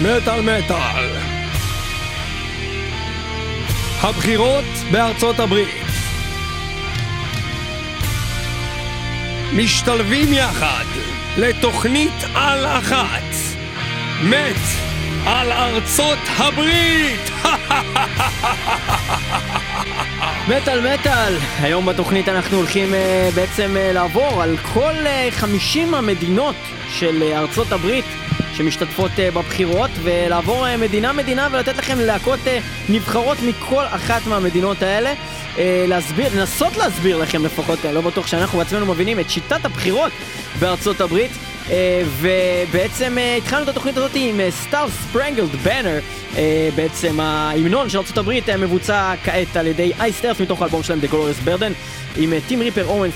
מטאל מטאל. הבחירות בארצות הברית. משתלבים יחד לתוכנית על אחת. מת על ארצות הברית! מטאל מטאל, היום בתוכנית אנחנו הולכים uh, בעצם uh, לעבור על כל uh, 50 המדינות של uh, ארצות הברית שמשתתפות uh, בבחירות ולעבור uh, מדינה מדינה ולתת לכם להקות uh, נבחרות מכל אחת מהמדינות האלה. להסביר, לנסות להסביר לכם לפחות, אני לא בטוח שאנחנו בעצמנו מבינים את שיטת הבחירות בארצות הברית. ובעצם התחלנו את התוכנית הזאת עם סטאר ספרנגלד בנר, בעצם ההמנון של ארצות הברית מבוצע כעת על ידי אייסטרס מתוך האלבום שלהם The Glorious Burden עם טים ריפר אורנס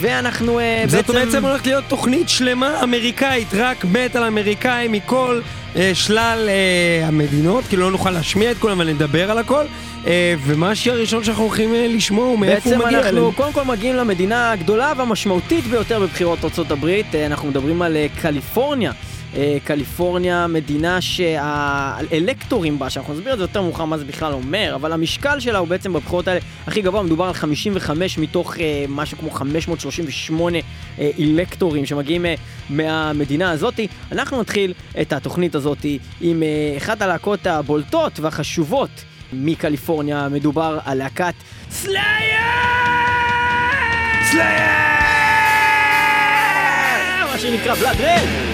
ואנחנו uh, זאת בעצם... בעצם הולכת להיות תוכנית שלמה אמריקאית, רק מטאל אמריקאי מכל אה, שלל אה, המדינות, כאילו לא נוכל להשמיע את כולם, אבל נדבר על הכל. אה, ומה השיר הראשון שאנחנו הולכים לשמוע הוא בעצם מגיע אנחנו אלינו? קודם כל מגיעים למדינה הגדולה והמשמעותית ביותר בבחירות ארה"ב, אנחנו מדברים על אה, קליפורניה. אה, קליפורניה מדינה שהאלקטורים בה, שאנחנו נסביר את זה יותר מאוחר מה זה בכלל אומר, אבל המשקל שלה הוא בעצם בבחירות האלה הכי גבוה, מדובר על 55 מתוך אה, משהו כמו 538 אה, אלקטורים שמגיעים אה, מהמדינה הזאתי. אנחנו נתחיל את התוכנית הזאתי עם אה, אחת הלהקות הבולטות והחשובות מקליפורניה, מדובר על להקת סלייר! סלייר! מה שנקרא Blood Red!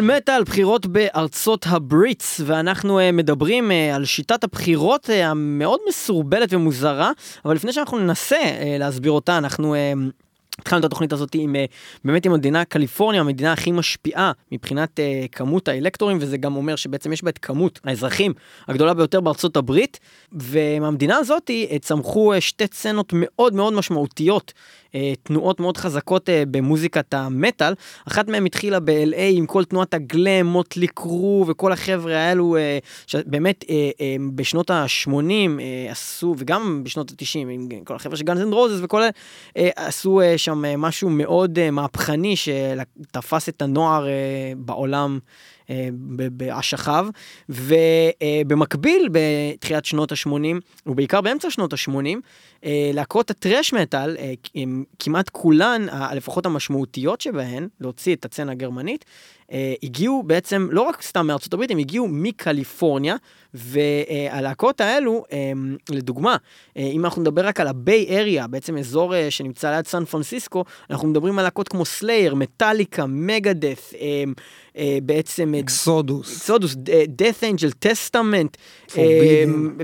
מטאל מטאל, בחירות בארצות הברית, ואנחנו uh, מדברים uh, על שיטת הבחירות uh, המאוד מסורבלת ומוזרה, אבל לפני שאנחנו ננסה uh, להסביר אותה, אנחנו... Uh, התחלנו את התוכנית הזאת עם, אה, באמת עם המדינה קליפורניה, המדינה הכי משפיעה מבחינת uh, כמות האלקטורים, וזה גם אומר שבעצם יש בה את כמות האזרחים הגדולה ביותר בארצות הברית, ומהמדינה הזאת uh, צמחו שתי סצנות מאוד מאוד משמעותיות, uh, תנועות מאוד חזקות אה, במוזיקת המטאל. אחת מהן התחילה ב-LA עם כל תנועת הגלאם, מוטלי קרו וכל החבר'ה האלו, אה, שבאמת אה, אה, בשנות ה-80 אה, עשו, וגם בשנות ה-90, עם כל החבר'ה של גאנז אנד רוזס וכל אלה, אה, עשו אה, שם אה, משהו מאוד אה, מהפכני שתפס את הנוער בעולם. אה, ב- באשכב, ובמקביל בתחילת שנות ה-80, ובעיקר באמצע שנות ה-80, אה, להקות הטרש מטאל, אה, כמעט כולן, לפחות המשמעותיות שבהן, להוציא את הסצנה הגרמנית, אה, הגיעו בעצם לא רק סתם מארצות הברית, הם הגיעו מקליפורניה, והלהקות האלו, אה, לדוגמה, אה, אם אנחנו נדבר רק על ה Bay Area, בעצם אזור אה, שנמצא ליד סן פרנסיסקו, אנחנו מדברים על להקות כמו סלייר, מטאליקה, מגדת', אה, אה, בעצם אקסודוס. אקסודוס, death angel, Testament.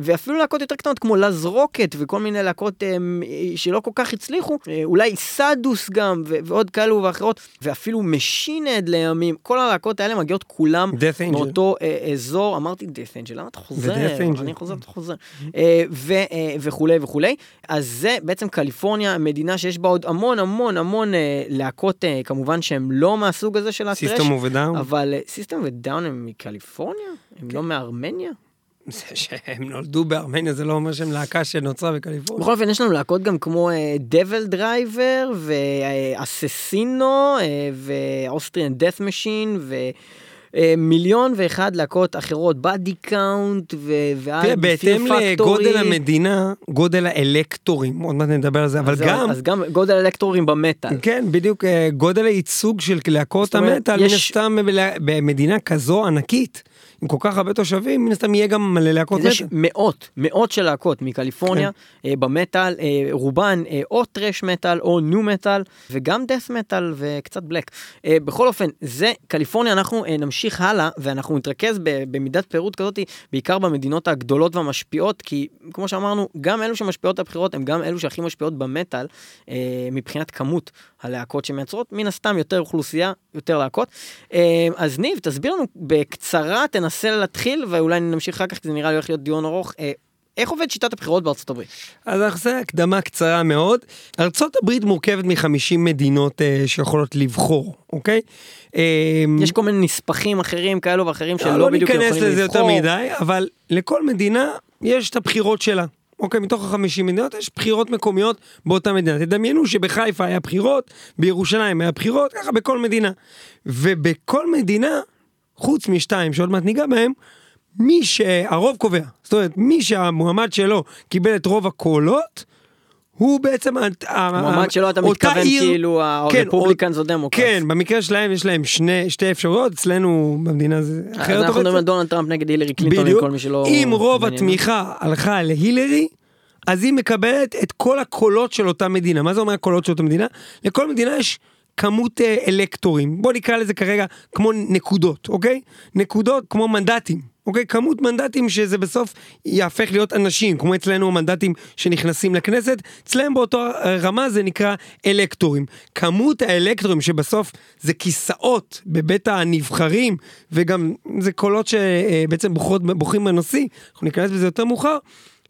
ואפילו להקות יותר קטנות כמו Lääz Rockit וכל מיני להקות אמ, שלא כל כך הצליחו, אה, אולי Sadus גם ועוד כאלו ואחרות, ואפילו Machine Head לימים, כל הלהקות האלה מגיעות כולם. מאותו אה, אזור, אמרתי death angel, למה אתה חוזר? אני חוזר, אתה חוזר. אה, ו- אה, וכולי וכולי. אז זה בעצם קליפורניה, מדינה שיש בה עוד המון המון המון אה, להקות, אה, כמובן שהן לא מהסוג הזה של ה thrash. System of a Down. אבל System of a Down הם מקליפורניה? הם כן. לא מארמניה? זה שהם נולדו בארמניה זה לא אומר שהם להקה שנוצרה בקליפורניה. בכל אופן, יש לנו להקות גם כמו DevilDriver, ו Asesino, ו Austrian Death Machine, ומיליון ואחד להקות אחרות, Body Count, ועד תראה, בהתאם Fear Factory. לגודל המדינה, גודל האלקטורים, עוד מעט נדבר על זה, אבל גם, אז גם גודל אלקטורים במטאל. כן, בדיוק, אה, גודל הייצוג של להקות המטאל, מן הסתם במדינה כזו ענקית, עם כל כך הרבה תושבים, מן הסתם יהיה גם מלא להקות יש מטאל. מאות, מאות של להקות מקליפורניה, כן. אה, במטאל, אה, רובן אה, או טרש מטאל או ניו מטאל, וגם דף מטאל וקצת בלק. אה, בכל אופן, זה קליפורניה, אנחנו אה, נמשיך הלאה, ואנחנו נתרכז ב- במידת פירוט כזאת, בעיקר במדינות הגדולות והמשפיעות, כי כמו שאמרנו, גם אלו שמשפיעות הבחירות, הם גם אלו שהכי משפיעות במטאל, אה, מבחינת כמות הלהקות שמייצרות, מן הסתם יותר אוכלוסייה, יותר להקות. אה, אז ניב, תסביר לנו בקצרה, תנסה להתחיל, ואולי נמשיך אחר כך, כי זה נראה לי הולך להיות דיון ארוך. אה, איך עובד שיטת הבחירות בארצות הברית? אז נעשה הקדמה קצרה מאוד. ארצות הברית מורכבת מ-50 מדינות אה, שיכולות לבחור, אוקיי? אה, יש כל מיני נספחים אחרים כאלו ואחרים שלא לא בדיוק יכולים ניכנס לבחור. לזה יותר מדי, אבל לכל מדינה יש את הבחירות שלה. אוקיי, מתוך ה-50 מדינות יש בחירות מקומיות באותה מדינה. תדמיינו שבחיפה היה בחירות, בירושלים היה בחירות, ככה בכל מדינה. ובכל מדינה, חוץ משתיים שעוד מעט ניגע בהם, מי שהרוב קובע. זאת אומרת, מי שהמועמד שלו קיבל את רוב הקולות, הוא בעצם... המועמד שלו אתה מתכוון עיר- כאילו כן, הרפובליקנס או דמוקרטס. כן, במקרה שלהם יש להם שני, שתי אפשרויות, אצלנו במדינה זה אחרת. אנחנו מדברים על. דונלד טראמפ נגד הילרי קלינטון. לכל מי שלא... אם רוב. התמיכה הלכה להילרי, אז היא מקבלת את כל הקולות של אותה מדינה. מה זה אומר הקולות של אותה מדינה? לכל מדינה יש כמות אה, אלקטורים. בוא נקרא לזה כרגע כמו נקודות, אוקיי? נקודות כמו מנדטים. אוקיי, כמות מנדטים שזה בסוף יהפך להיות אנשים, כמו אצלנו המנדטים שנכנסים לכנסת, אצלם באותו רמה זה נקרא אלקטורים. כמות האלקטורים שבסוף זה כיסאות בבית הנבחרים, וגם זה קולות שבעצם בוחרות, בוחרים בנשיא, אנחנו ניכנס בזה יותר מאוחר,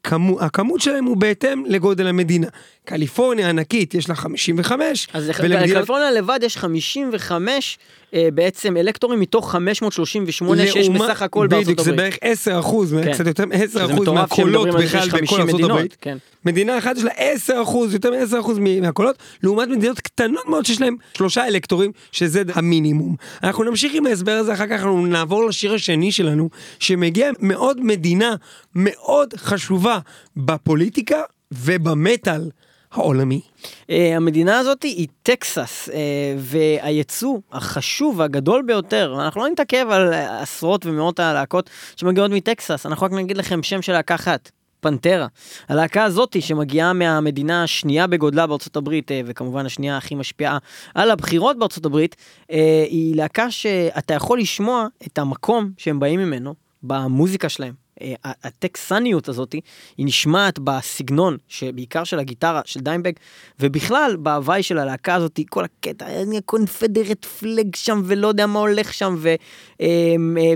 כמו, הכמות שלהם הוא בהתאם לגודל המדינה. קליפורניה ענקית, יש לה 55, אז ולמדינות- בקליפורניה לבד יש 55 אה, בעצם אלקטורים מתוך 538 שיש בסך הכל בארצות בדיוק, זה הברית. בערך 10 אחוז, כן. קצת יותר מ-10 שזה אחוז מהקולות בכלל בכל 50 ארצות הברית. כן. מדינה אחת יש לה 10 אחוז, יותר מ-10 אחוז מהקולות, לעומת מדינות קטנות מאוד שיש להם שלושה אלקטורים, שזה המינימום. אנחנו נמשיך עם ההסבר הזה, אחר כך אנחנו נעבור לשיר השני שלנו, שמגיע מעוד מדינה מאוד חשובה בפוליטיקה ובמטאל העולמי. Uh, המדינה הזאת היא טקסס, uh, והייצוא החשוב והגדול ביותר, אנחנו לא נתעכב על אה, עשרות ומאות הלהקות שמגיעות מטקסס, אנחנו רק נגיד לכם שם של להקה אחת. פנטרה. הלהקה הזאת שמגיעה מהמדינה השנייה בגודלה בארצות הברית, אה, וכמובן השנייה הכי משפיעה על הבחירות בארצות הברית, אה, היא להקה שאתה יכול לשמוע את המקום שהם באים ממנו, במוזיקה שלהם. אה, הטקסניות הזאת היא נשמעת בסגנון שבעיקר של הגיטרה של דיימבג ובכלל בהוואי של הלהקה הזאת כל הקטע קונפדרט פלג שם ולא יודע מה הולך שם ו, אה,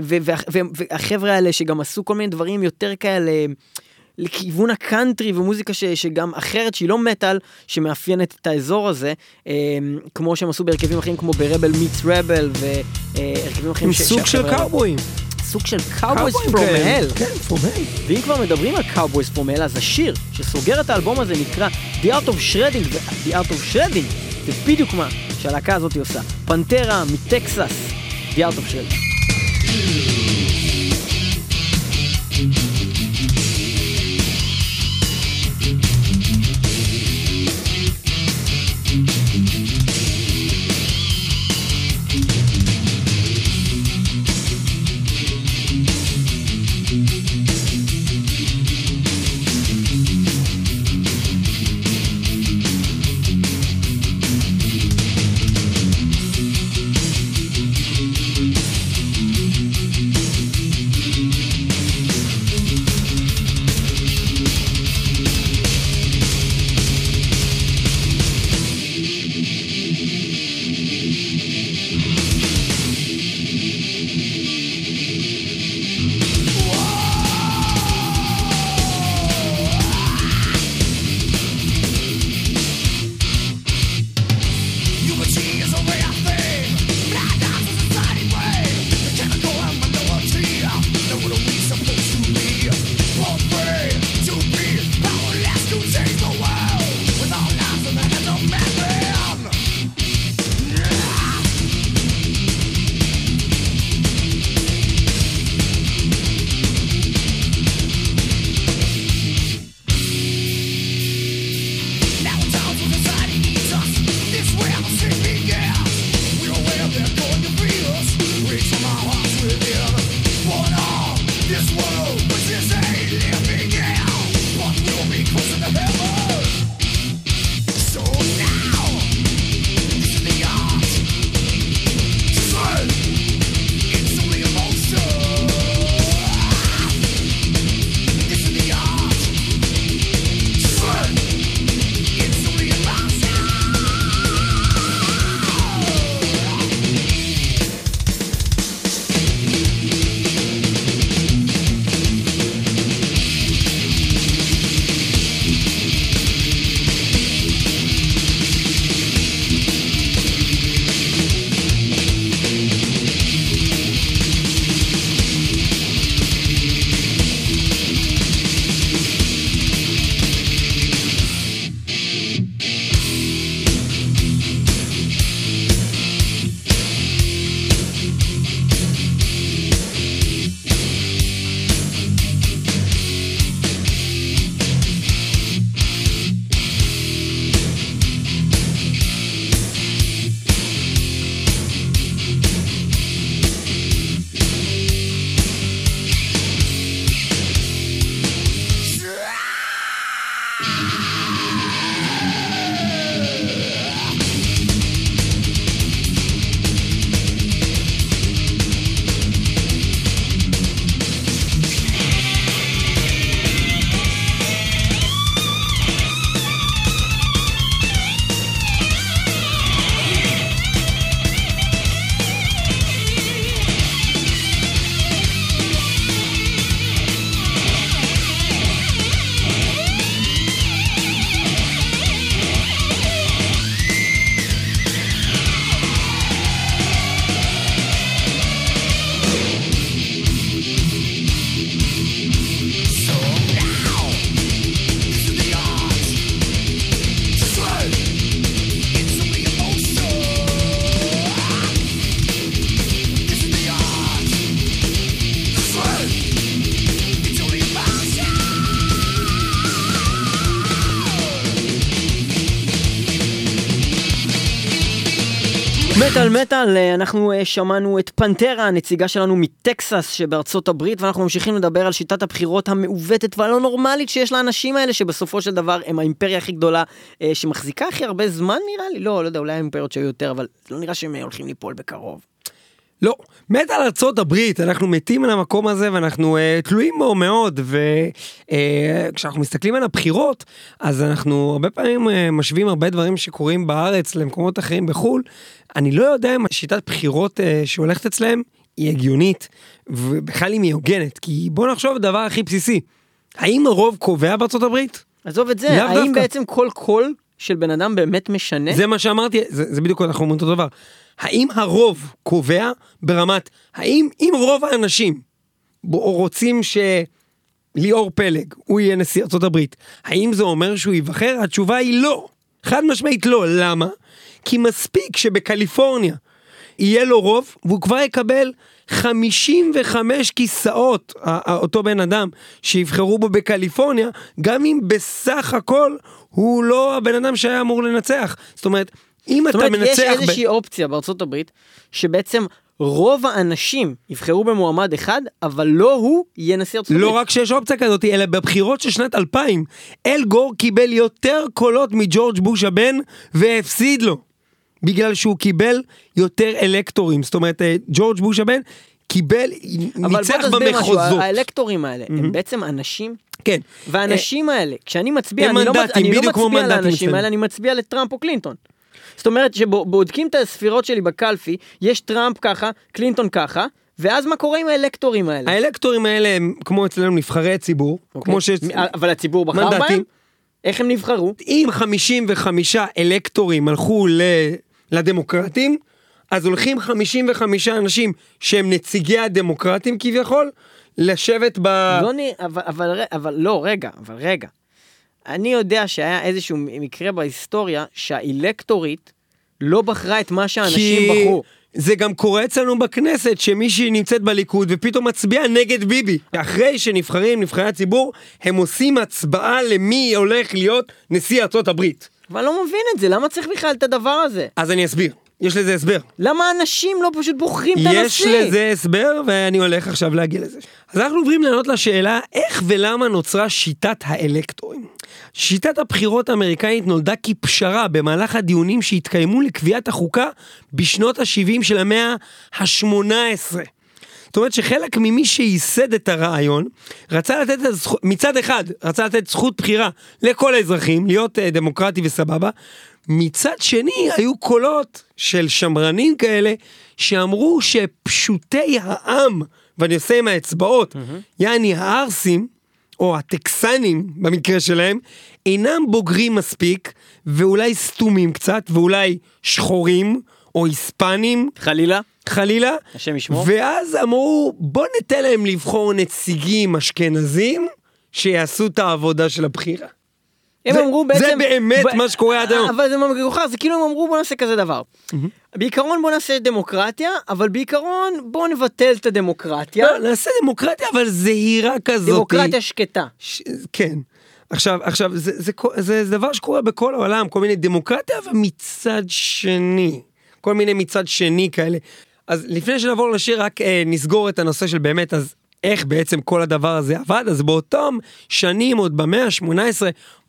ו, ו, ו, והחבר'ה האלה שגם עשו כל מיני דברים יותר כאלה. לכיוון הקאנטרי ומוזיקה ש, שגם אחרת שהיא לא מטאל שמאפיינת את האזור הזה אה, כמו שהם עשו בהרכבים אחרים כמו Rebel Meets Rebel והרכבים אחרים עם ש- סוג של קאובויים. סוג של cowboys. Hell. כן, from hell. ואם כבר מדברים על Cowboys from Hell, אז השיר שסוגר את האלבום הזה נקרא The Art of Shredding, ו-The Art of Shredding זה בדיוק מה שהלהקה הזאת עושה. פנטרה מטקסס, The Art of Shredding. מטאל אה, אנחנו אה, שמענו את פנטרה, הנציגה שלנו מטקסס שבארצות הברית, ואנחנו ממשיכים לדבר על שיטת הבחירות המעוותת והלא נורמלית שיש לאנשים האלה, שבסופו של דבר הם האימפריה הכי גדולה, אה, שמחזיקה הכי הרבה זמן נראה לי, לא, לא יודע, אולי האימפריות שהיו יותר, אבל לא נראה שהם הולכים ליפול בקרוב. לא, מת על ארצות הברית, אנחנו מתים על המקום הזה ואנחנו uh, תלויים בו מאוד, וכשאנחנו uh, מסתכלים על הבחירות, אז אנחנו הרבה פעמים uh, משווים הרבה דברים שקורים בארץ למקומות אחרים בחו"ל. אני לא יודע אם השיטת בחירות uh, שהולכת אצלם היא הגיונית, ובכלל אם היא הוגנת, כי בוא נחשוב דבר הכי בסיסי, האם הרוב קובע בארצות הברית? עזוב את זה, האם דווקא. בעצם כל קול של בן אדם באמת משנה? זה מה שאמרתי, זה, זה בדיוק אנחנו אומרים אותו דבר. האם הרוב קובע ברמת, האם אם רוב האנשים רוצים שליאור פלג, הוא יהיה נשיא הברית, האם זה אומר שהוא ייבחר? התשובה היא לא. חד משמעית לא. למה? כי מספיק שבקליפורניה יהיה לו רוב, והוא כבר יקבל 55 כיסאות, אותו בן אדם שיבחרו בו בקליפורניה, גם אם בסך הכל הוא לא הבן אדם שהיה אמור לנצח. זאת אומרת, אם זאת אתה אומרת, יש מנצח... ב- איזושהי אופציה בארצות הברית, שבעצם רוב האנשים יבחרו במועמד אחד, אבל לא הוא יהיה נשיא ארצות לא הברית. רק שיש אופציה כזאת, אלא בבחירות של שנת 2000, אל גור קיבל יותר קולות מג'ורג' בוש הבן, והפסיד לו. בגלל שהוא קיבל יותר אלקטורים. זאת אומרת, אה, ג'ורג' בוש הבן קיבל, ניצח תסביר משהו, במחוזות. האלקטורים האלה הם בעצם אנשים, כן. והאנשים האלה, כשאני מצביע, אני לא מנדטים, אני לא כמו מצביע לאנשים. האלה, אני מצביע לטראמפ או קלינטון. זאת אומרת שבודקים את הספירות שלי בקלפי, יש טראמפ ככה, קלינטון ככה, ואז מה קורה עם האלקטורים האלה? האלקטורים האלה הם כמו אצלנו נבחרי ציבור, אוקיי? כמו שיש... אבל הציבור בחר מנדטים. בהם? איך הם נבחרו? אם 55 אלקטורים הלכו ל... לדמוקרטים, אז הולכים 55 אנשים שהם נציגי הדמוקרטים כביכול, לשבת ב... לא. אבל, אבל, אבל לא, רגע, אבל רגע. אני יודע שהיה איזשהו מקרה בהיסטוריה שהאלקטורית לא בחרה את מה שאנשים כי בחרו. זה גם קורה אצלנו בכנסת, שמישהי נמצאת בליכוד ופתאום מצביעה נגד ביבי. אחרי שנבחרים נבחרי הציבור, הם עושים הצבעה למי הולך להיות נשיא ארצות הברית. אבל לא מבין את זה, למה צריך בכלל את הדבר הזה? אז אני אסביר, יש לזה הסבר. למה אנשים לא פשוט בוחרים את הנשיא? יש לזה הסבר, ואני הולך עכשיו להגיע לזה. אז אנחנו עוברים לענות לשאלה איך ולמה נוצרה שיטת האלקטורים. שיטת הבחירות האמריקאית נולדה כפשרה במהלך הדיונים שהתקיימו לקביעת החוקה בשנות ה-70 של המאה ה-18. זאת אומרת שחלק ממי שייסד את הרעיון, רצה לתת מצד אחד, רצה לתת זכות בחירה לכל האזרחים, להיות uh, דמוקרטי וסבבה, מצד שני היו קולות של שמרנים כאלה, שאמרו שפשוטי העם, ואני עושה עם האצבעות, יעני הערסים, או הטקסנים במקרה שלהם, אינם בוגרים מספיק, ואולי סתומים קצת, ואולי שחורים, או היספנים, חלילה? חלילה. השם ישמור. ואז אמרו, בוא ניתן להם לבחור נציגים אשכנזים שיעשו את העבודה של הבחירה. הם זה- אמרו זה בעצם... באמת מה שקורה עד היום. אבל זה מגוחך, זה כאילו הם אמרו בוא נעשה כזה דבר. בעיקרון בוא נעשה דמוקרטיה, אבל בעיקרון בוא נבטל את הדמוקרטיה. לא, נעשה דמוקרטיה אבל זהירה כזאת. דמוקרטיה שקטה. ש... כן. עכשיו, עכשיו, זה, זה, זה, זה, זה דבר שקורה בכל העולם, כל מיני דמוקרטיה, אבל מצד שני. כל מיני מצד שני כאלה. אז לפני שנעבור לשיר, רק אה, נסגור את הנושא של באמת, אז איך בעצם כל הדבר הזה עבד? אז באותם שנים, עוד במאה ה-18,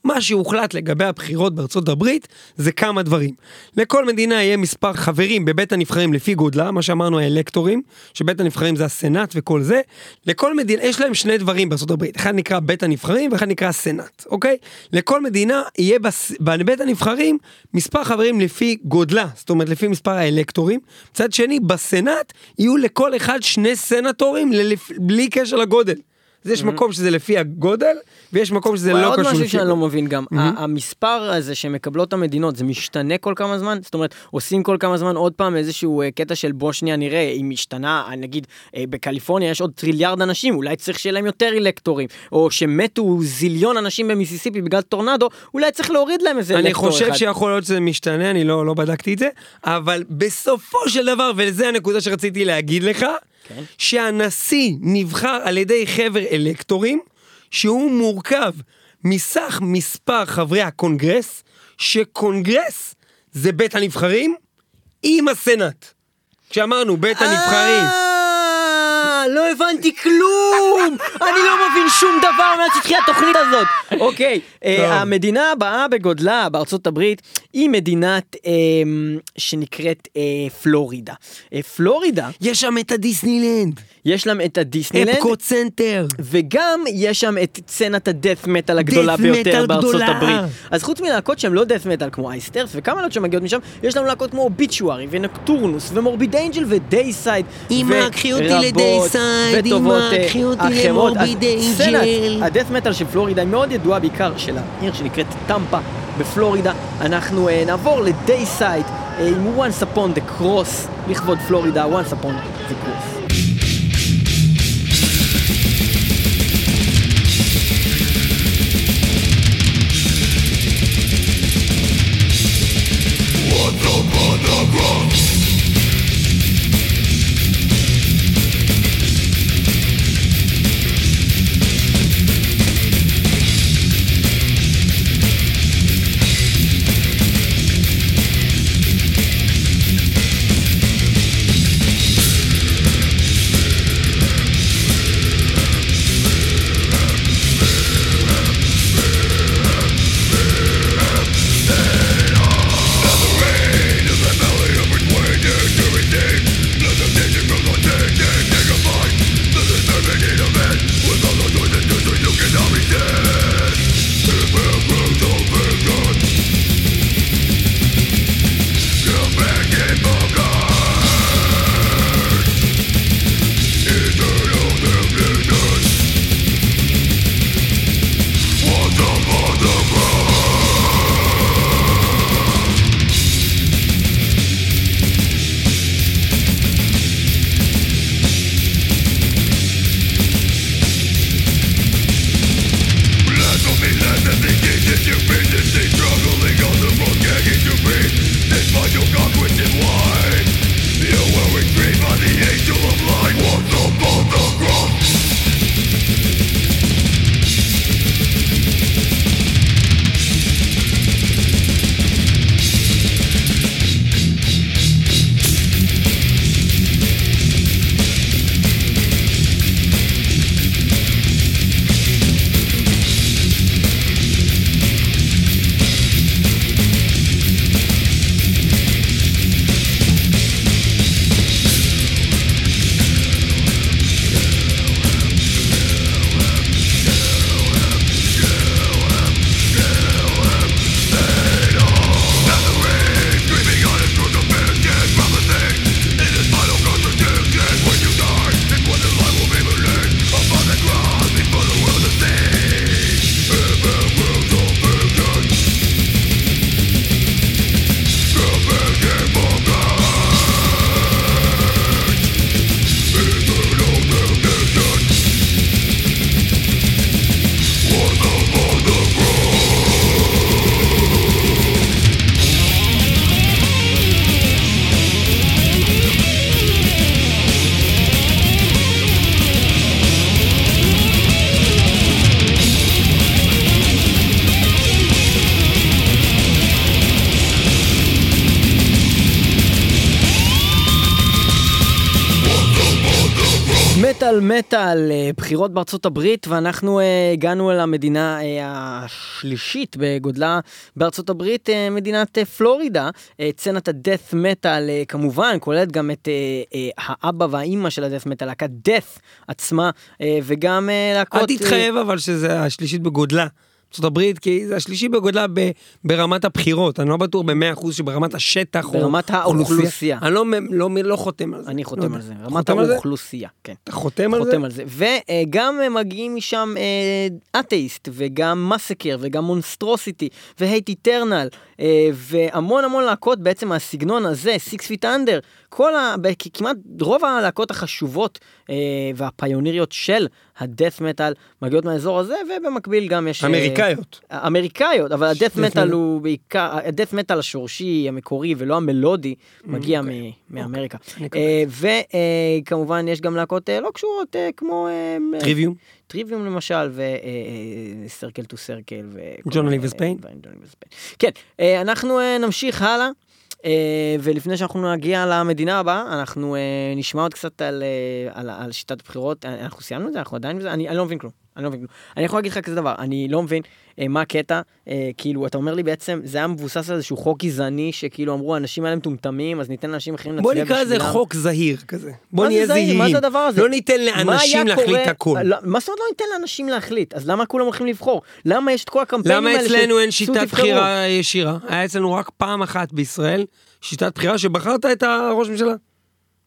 מה שהוחלט לגבי הבחירות בארצות הברית זה כמה דברים. לכל מדינה יהיה מספר חברים בבית הנבחרים לפי גודלה, מה שאמרנו האלקטורים, שבית הנבחרים זה הסנאט וכל זה. לכל מדינה, יש להם שני דברים בארצות הברית, אחד נקרא בית הנבחרים ואחד נקרא הסנאט, אוקיי? לכל מדינה יהיה בס... בבית הנבחרים מספר חברים לפי גודלה, זאת אומרת לפי מספר האלקטורים. מצד שני, בסנאט יהיו לכל אחד שני סנטורים ללפ... בלי קשר לגודל. אז יש מקום שזה לפי הגודל, ויש מקום שזה לא עוד קשור משהו לפי שאני לא. מבין גם, ה- המספר הזה שמקבלות המדינות זה משתנה כל כמה זמן? זאת אומרת, עושים כל כמה זמן עוד פעם איזשהו אה, קטע של בוא שנייה נראה אם השתנה, אה, נגיד אה, בקליפורניה יש עוד טריליארד אנשים, אולי צריך שיהיה להם יותר אלקטורים, או שמתו זיליון אנשים במיסיסיפי בגלל טורנדו, אולי צריך להוריד להם איזה אני אלקטור אחד. חושב שיכול להיות שזה משתנה, אני לא, לא בדקתי את זה, אבל בסופו של דבר, וזה הנקודה שרציתי להגיד לך, כן. שהנשיא נבחר על ידי חבר אלקטורים, שהוא מורכב מסך מספר חברי הקונגרס, שקונגרס זה בית הנבחרים עם הסנאט. כשאמרנו בית הנבחרים, אה, לא הבנתי כלום! אני לא מבין שום דבר מאז שהתחילה התוכנית הזאת. אוקיי, אה. המדינה הבאה בגודלה בארצות הברית היא מדינת אה, שנקראת אה, פלורידה. אה, פלורידה, יש שם את הדיסנילנד, יש להם את הדיסנילנד. Epcot Center. וגם יש שם את סצנת ה death metal הגדולה ביותר בארצות. הברית. אז חוץ מלהקות שהן לא death metal כמו Iced Earth וכמה להקות שמגיעות משם, יש לנו להקות כמו Obituary ו Nocturnus ו Morbid Angel ו Deicide. אמא, קחי אותי ל Deicide, וטובות אה, קחי אותי אחרות. אז סצנת אנג'ל. הדף מטאל של פלורידה היא מאוד ידועה בעיקר של העיר שנקראת טמפה בפלורידה. אנחנו אה, נעבור לדייסייד אה, עם once upon the cross לכבוד פלורידה, once upon the cross. מטאל, אה, בחירות בארצות הברית, ואנחנו אה, הגענו אל המדינה אה, השלישית בגודלה בארצות הברית, אה, מדינת אה, פלורידה. אה, סצנת הדף מטאל אה, כמובן כוללת גם את אה, אה, האבא והאימא של הדף מטאל, להקת דף עצמה, אה, וגם אה, להקות... אל תתחייב אבל שזה השלישית בגודלה. הברית, כי זה השלישי בגודלה ב, ברמת הבחירות, אני לא בטוח במאה אחוז שברמת השטח או ברמת האוכלוסייה. אני לא, לא, לא חותם על זה. אני לא חותם יודע. על זה, רמת? האוכלוסייה, כן. אתה חותם על זה? חותם על זה. וגם אה, מגיעים משם אתאיסט, וגם Massacre, וגם Monstrosity, ו Hate Eternal, אה, והמון המון להקות בעצם מהסגנון הזה, Six Feet Under, כל ה... כמעט רוב הלהקות החשובות אה, והפיוניריות של ה death metal מגיעות מהאזור הזה, ובמקביל גם יש... אה, אמריקאיות. אמריקאיות, אבל ה death metal. הוא בעיקר, ה death metal השורשי, המקורי, ולא המלודי, מגיע אוקיי. מ- מאמריקה. אני מקבל. וכמובן יש גם להקות אה, לא קשורות אה, כמו אה, טריוויום. טריוויום למשל, וסרקל טו סרקל. ג'ון אוליבר ספיין. כן, אה, אנחנו אה, נמשיך הלאה. אה, ולפני שאנחנו נגיע למדינה הבאה, אנחנו אה, נשמע עוד קצת על, אה, על, על שיטת הבחירות. אה, אנחנו סיימנו את זה? אנחנו עדיין בזה? אני, אני לא מבין כלום. אני לא מבין. אני יכול להגיד לך כזה דבר, אני לא מבין אה, מה הקטע, אה, כאילו, אתה אומר לי בעצם, זה היה מבוסס על איזשהו חוק גזעני, שכאילו אמרו, האנשים האלה מטומטמים, אז ניתן לאנשים אחרים בוא להצביע נקרא לזה בשבילם." חוק זהיר כזה. בוא נהיה זהיר? זהירים. מה זה הדבר הזה? לא ניתן לאנשים להחליט קורה- הכל. לא, מה זאת אומרת לא ניתן לאנשים להחליט? אז למה כולם הולכים לבחור? למה יש את כל הקמפיינים למה האלה אצלנו אין "צאו שיטת תבחרו"? בחירה ישירה? היה אצלנו רק פעם אחת בישראל שיטת בחירה שבחרת את הראש ממשלה.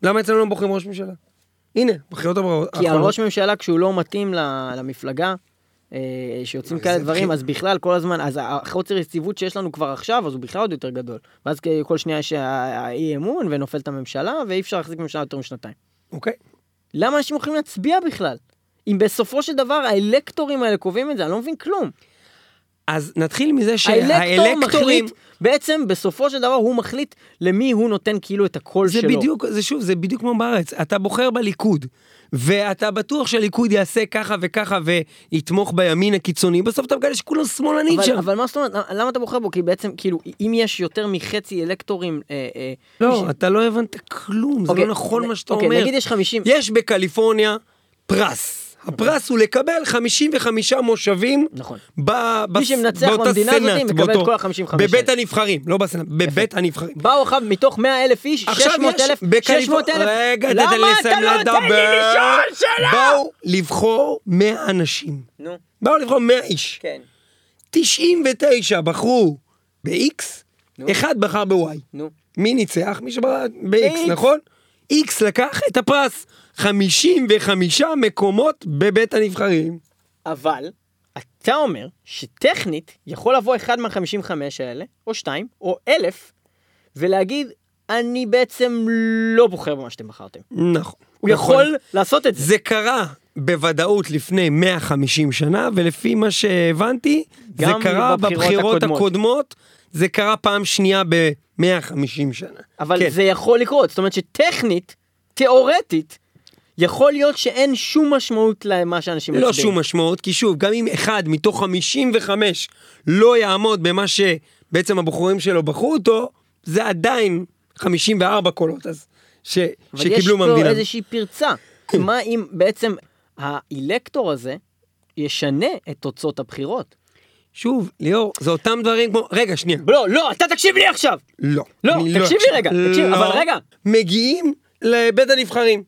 למה אצלנו לא בוחרים ראש ממשלה? הנה, בחירות הבאות. כי הראש ממשלה כשהוא לא מתאים למפלגה, אה, שיוצאים כאלה דברים. אז בכלל כל הזמן, אז החוסר יציבות שיש לנו כבר עכשיו, אז הוא בכלל עוד יותר גדול. ואז כל שנייה יש האי אמון ונופלת הממשלה, ואי אפשר להחזיק ממשלה יותר משנתיים. אוקיי. למה אנשים יכולים להצביע בכלל? אם בסופו של דבר האלקטורים האלה קובעים את זה, אני לא מבין כלום. אז נתחיל מזה האלקטור שהאלקטורים... בעצם בסופו של דבר הוא מחליט למי הוא נותן כאילו את הקול זה שלו. בדיוק, זה שוב, זה בדיוק כמו בארץ. אתה בוחר בליכוד, ואתה בטוח שהליכוד יעשה ככה וככה ויתמוך בימין הקיצוני, בסוף אתה מגלה שכולם שמאלנים שם. אבל מה זאת אומרת, למה אתה בוחר בו? כי בעצם, כאילו, אם יש יותר מחצי אלקטורים... אה, אה, לא, ש- אתה לא הבנת כלום, זה אוקיי, לא נכון מה שאתה אוקיי, אומר. נגיד יש 50... יש בקליפורניה פרס. הפרס הוא לקבל 55 מושבים נכון. ב- מי שמנצח במדינה הזאת מקבל את כל ה-55 בבית. הנבחרים, לא בסנאט, בבית הנבחרים. באו עכשיו מתוך 100 אלף איש, עכשיו 600 יש אלף, בקליפור- 600 אלף. רגע, תן למה לי אתה לסיים לא נותן לי לדבר. לשאול שאלה? באו לבחור 100 אנשים. נו, באו לבחור 100 איש. כן. 99 בחרו ב-X. אחד בחר ב-Y. נו. מי ניצח? מי שבחר ב-X, X. נכון? X לקח את הפרס. 55 מקומות בבית הנבחרים. אבל, אתה אומר שטכנית יכול לבוא אחד מה-55 האלה, או שתיים, או אלף, ולהגיד, אני בעצם לא בוחר במה שאתם בחרתם. נכון. הוא יכול לעשות את זה. זה קרה בוודאות לפני 150 שנה, ולפי מה שהבנתי, זה קרה בבחירות בבחירות הקודמות. הקודמות, זה קרה פעם שנייה ב-150 שנה. אבל כן. זה יכול לקרות, זאת אומרת שטכנית, תיאורטית, יכול להיות שאין שום משמעות למה שאנשים לא מצביעים. שום משמעות, כי שוב, גם אם אחד מתוך 55 לא יעמוד במה שבעצם הבוחרים שלו בחרו אותו, זה עדיין 54 קולות אז, ש... אבל שקיבלו יש פה מהמדינה. איזושהי פרצה. מה אם בעצם האלקטור הזה ישנה את תוצאות הבחירות? שוב, ליאור, זה אותם דברים כמו... רגע, שנייה. לא, לא, אתה תקשיב לי עכשיו! לא. לא, אני תקשיב לי אקשיב. רגע, תקשיב, לא. אבל רגע. מגיעים לבית הנבחרים.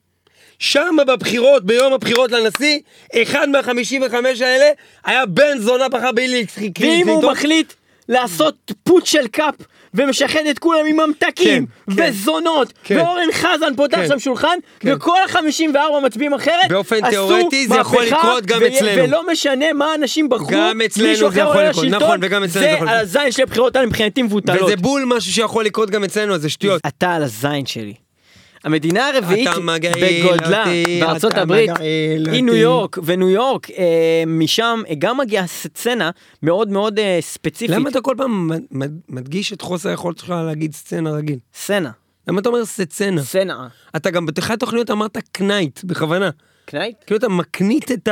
שם בבחירות, ביום הבחירות לנשיא, אחד מה-55 האלה היה בן זונה בחר בילי ואם הוא מחליט לעשות פוט של קאפ ומשחד את כולם עם ממתקים כן, כן. וזונות כן. ואורן חזן פותח כן. שם שולחן כן. וכל ה-54 מצביעים אחרת באופן תיאורטי זה יכול לקרות גם ו- אצלנו. ולא משנה מה אנשים בחרו גם אצלנו זה יכול לקרות, נכון, וגם אצלנו זה יכול זה על לקרות. הזין של הבחירות האלה מבחינתי מבוטלות וזה בול משהו שיכול לקרות גם אצלנו, זה שטויות. אתה על הזין שלי. המדינה הרביעית בגודלה אותי, בארצות הברית היא. ניו יורק, וניו יורק, אה, משם אה, גם מגיעה סצנה מאוד מאוד אה, ספציפית. למה אתה כל פעם מד- מד- מדגיש את חוסר היכולת שלך להגיד סצנה רגיל? סצנה, למה אתה אומר סצנה? סצנה. אתה גם בתחילת התוכניות אמרת קנייט, בכוונה. קנייט? כאילו אתה מקנית את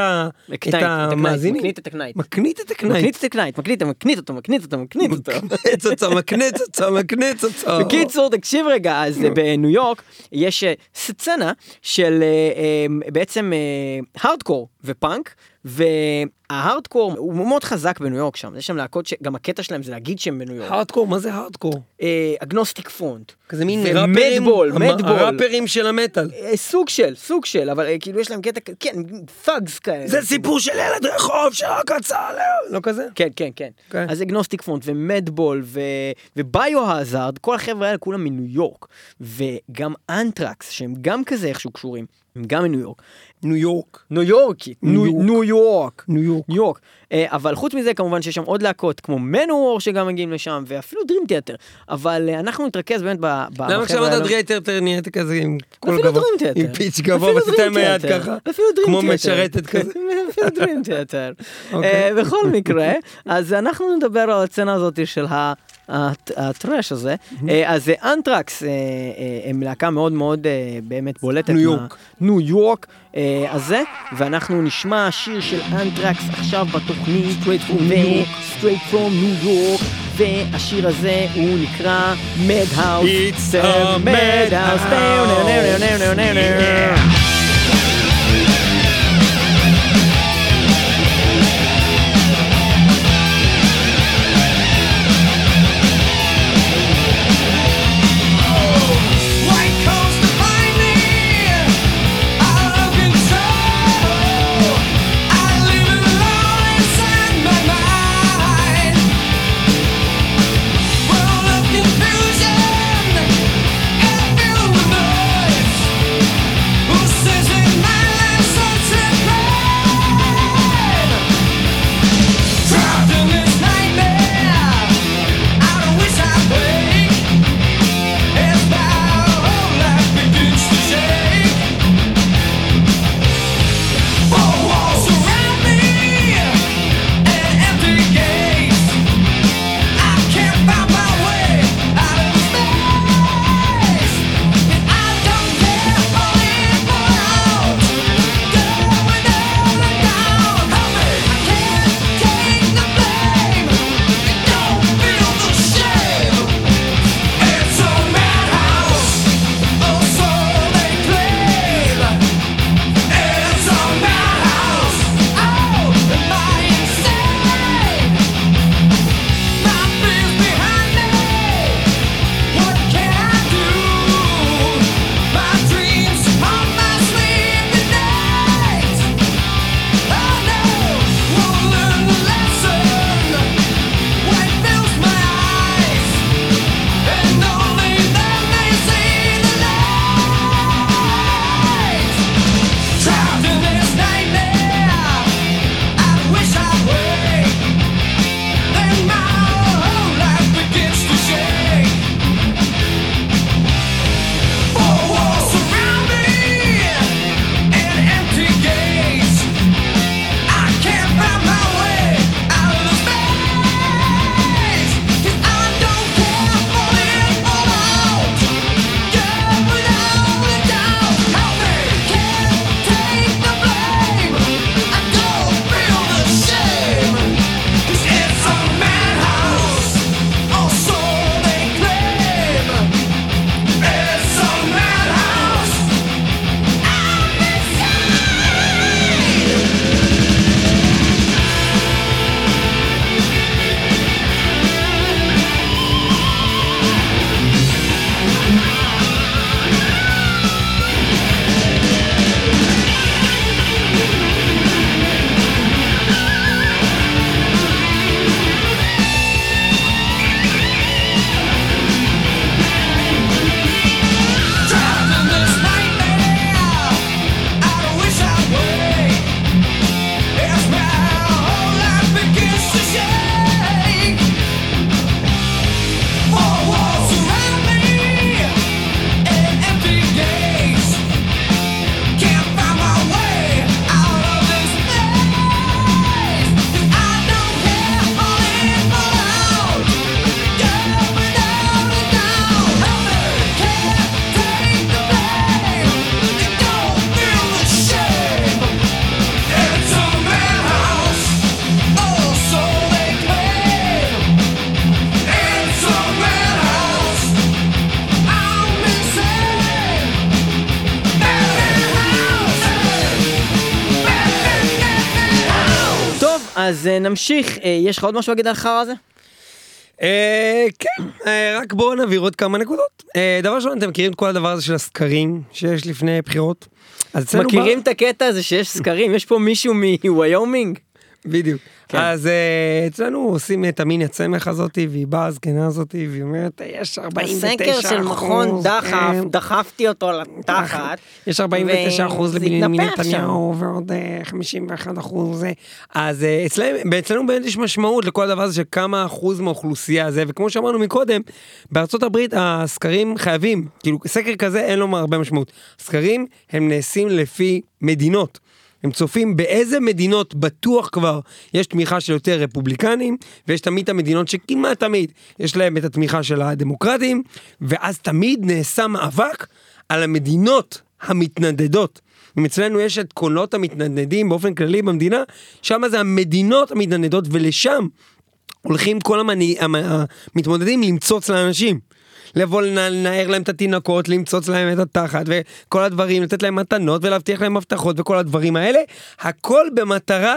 המאזינים. מקנית את הקנייט. מקנית את הקנייט. מקנית את הקנייט, מקנית, מקנית אותו, מקנית אותו, מקנית אותו. מקנץ אותו, מקנץ אותו, מקנץ אותו. בקיצור, תקשיב רגע, אז בניו יורק יש אה, סצנה של אה, אה, בעצם הארדקור ופאנק, וההארדקור הוא מאוד חזק בניו יורק שם, יש שם להקות שגם הקטע שלהם זה להגיד שהם בניו יורק. הארדקור, מה זה הארדקור? אה, Agnostic Front. כזה מין ראפרים, המ- Madball. הראפרים של המטאל. אה, סוג של, סוג של, אבל אה, כאילו יש להם קטע, כן, thugs כאלה. זה סיפור של ילד רחוב שרק רצה עליו. לא כזה? כן, כן, כן. כן. אז Agnostic Front ו Madball. ו Biohazard, כל החבר'ה האלה כולם מניו יורק. וגם אנטרקס, שהם גם כזה איכשהו קשורים, גם מניו יורק. ניו יורק. ניו יורקית, ניו יורק. ניו יורק. ניו יורק. ניו יורק. אה, אבל חוץ מזה כמובן שיש שם עוד להקות כמו Manowar שגם מגיעים לשם ואפילו Dream Theater. אבל אה, אנחנו נתרכז באמת בחבר'ה למה כשאמרת האלה. דרי יותר נהיית כזה עם קול אפילו גבוה? Dream Theater. עם pitch גבוה אפילו היד Theater. ככה? אפילו Dream כמו Theater. משרתת כזה? אפילו Dream Theater. בכל מקרה, אז אנחנו נדבר על הסצנה הזאת של ה... הט- ה thrash הזה, אה, אז אה, אנטרקס אה, הם להקה מאוד מאוד באמת בולטת. ניו יורק. ניו יורק הזה, ואנחנו נשמע שיר של אנטרקס עכשיו בתוכנית, Straight from New York. Straight from New York, והשיר הזה הוא נקרא Madhouse. It's a madhouse. אז אה, נמשיך, אה, יש לך עוד משהו להגיד על החרא הזה? אה, כן, רק בואו נעביר עוד כמה נקודות. דבר ראשון, אתם מכירים את כל הדבר הזה של הסקרים שיש לפני בחירות? מכירים את הקטע הזה שיש סקרים? יש פה מישהו מוויומינג? בדיוק. כן. אז אה, אצלנו עושים את המין הצמח הזאתי, והיא באה הזקנה הזאתי, והיא אומרת, יש 49 הסקר של מכון אחוז, דחף, כן. דחפתי אותו לתחת. יש 49 אחוז לבנימין נתניהו ועוד אה, 51 אחוז זה. אז אה, אצלם, אצלנו באמת יש משמעות לכל הדבר הזה של כמה אחוז מהאוכלוסייה זה, וכמו שאמרנו מקודם, בארצות הברית הסקרים חייבים, כאילו סקר כזה אין לו הרבה משמעות. סקרים הם נעשים לפי מדינות. הם צופים באיזה מדינות בטוח כבר יש תמיכה של יותר רפובליקנים, ויש תמיד את המדינות שכמעט תמיד יש להם את התמיכה של הדמוקרטים, ואז תמיד נעשה מאבק על המדינות המתנדדות. אם אצלנו יש את קולות המתנדנדים באופן כללי במדינה, שם זה המדינות המתנדנדות, ולשם הולכים כל המתמודדים למצוץ לאנשים. לבוא לנ- לנער להם את התינוקות, למצוץ להם את התחת וכל הדברים, לתת להם מתנות ולהבטיח להם הבטחות וכל הדברים האלה, הכל במטרה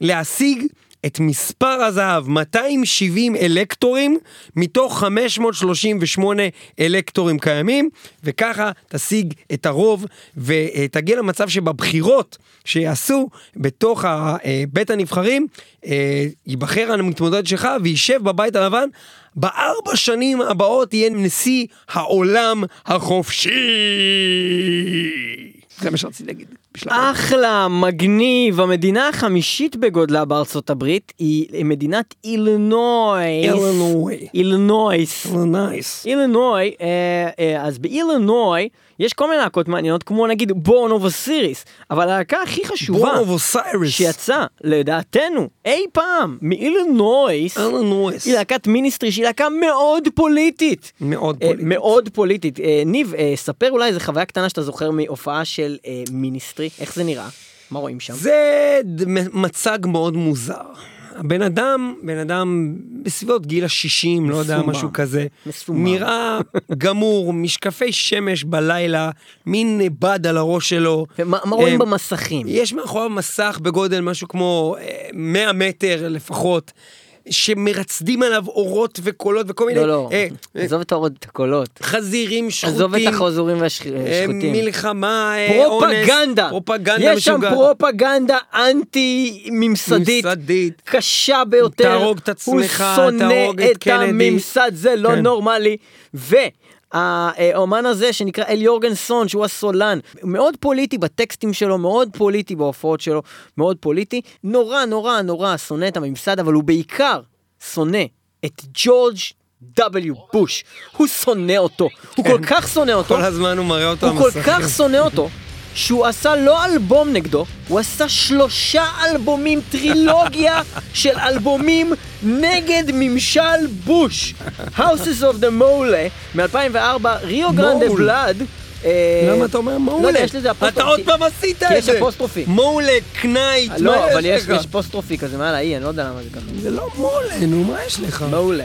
להשיג את מספר הזהב, 270 אלקטורים מתוך 538 אלקטורים קיימים, וככה תשיג את הרוב ותגיע למצב שבבחירות שיעשו בתוך אה, בית הנבחרים, אה, ייבחר המתמודד שלך וישב בבית הלבן. בארבע שנים הבאות יהיה נשיא העולם החופשי. זה מה שרציתי להגיד. אחלה, מגניב. המדינה החמישית בגודלה בארצות הברית היא מדינת אילינוי. אילינוי. אילינויס. nice. אילינוי, אה, אה, אז באילינוי יש כל מיני להקות מעניינות, כמו נגיד Born of Osiris, אבל הלהקה הכי חשובה. שיצאה, לדעתנו, אי פעם, מאילינויס, אילינויס. היא להקת Ministry שהיא להקה מאוד פוליטית. מאוד אה, פוליטית. מאוד פוליטית. אה, ניב, אה, ספר אולי איזה חוויה קטנה שאתה זוכר מהופעה של אה, Ministry, איך זה נראה? מה רואים שם? זה מצג מאוד מוזר. הבן אדם, בן אדם בסביבות גיל ה-60, לא יודע. משהו כזה. מסומם. נראה גמור, משקפי שמש בלילה, מין בד על הראש שלו. ומה מה רואים אה, במסכים? יש מאחוריו מסך בגודל משהו כמו אה, 100 מטר לפחות, שמרצדים עליו אורות וקולות וכל מיני לא, לא, אה, אה, עזוב את האורות, את הקולות. חזירים שחוטים. עזוב את החוזרים אה, והשחוטים. מלחמה, אה, אונס, פרופגנדה. פרופגנדה יש שם. פרופגנדה אנטי ממסדית. קשה ביותר. תהרוג את הוא עצמך, שונא תהרוג את את קנדי. הממסד, זה לא כן. נורמלי. והאומן הזה שנקרא אל יורגנסון, שהוא הסולן, מאוד פוליטי בטקסטים שלו, מאוד פוליטי בהופעות שלו, מאוד פוליטי. נורא נורא נורא שונא את הממסד, אבל הוא בעיקר שונא את ג'ורג' W. בוש. הוא שונא אותו. הוא כל כך שונא אותו. כל הזמן הוא מראה אותו הוא כל. כך שונא אותו, שהוא עשה לא אלבום נגדו, הוא עשה שלושה אלבומים, טרילוגיה של אלבומים נגד ממשל בוש. Houses of the Mole מ-2004, Rio Grande. Blood. למה אתה אומר מעולה? לא יודע, יש לזה apostrophe. אתה עוד פעם עשית את כי זה. יש apostrophe. מעולה, קנייט, מה לא, אבל יש לך? יש apostrophe כזה מעל האי, אני לא יודע למה זה ככה. זה לא מעולה, נו, מה יש לך? מעולה.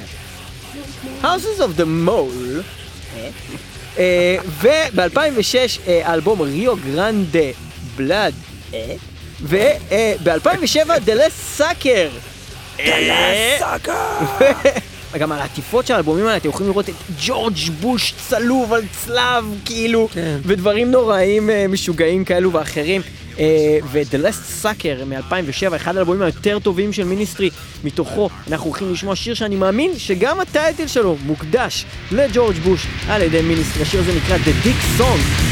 Houses of the Mole. וב-2006 האלבום Rio Grande Blood. וב-2007 The Last Sucker. סאקה! גם על העטיפות של האלבומים האלה אתם יכולים לראות את ג'ורג' בוש צלוב על צלב כאילו כן. ודברים נוראים אה, משוגעים כאלו ואחרים אה, ו-The Last Sucker מ-2007 אחד האלבומים היותר טובים של מיניסטרי מתוכו. אנחנו הולכים לשמוע שיר שאני מאמין שגם הטייטל שלו מוקדש לג'ורג' בוש על ידי מיניסטרי. השיר הזה נקרא The Dick Song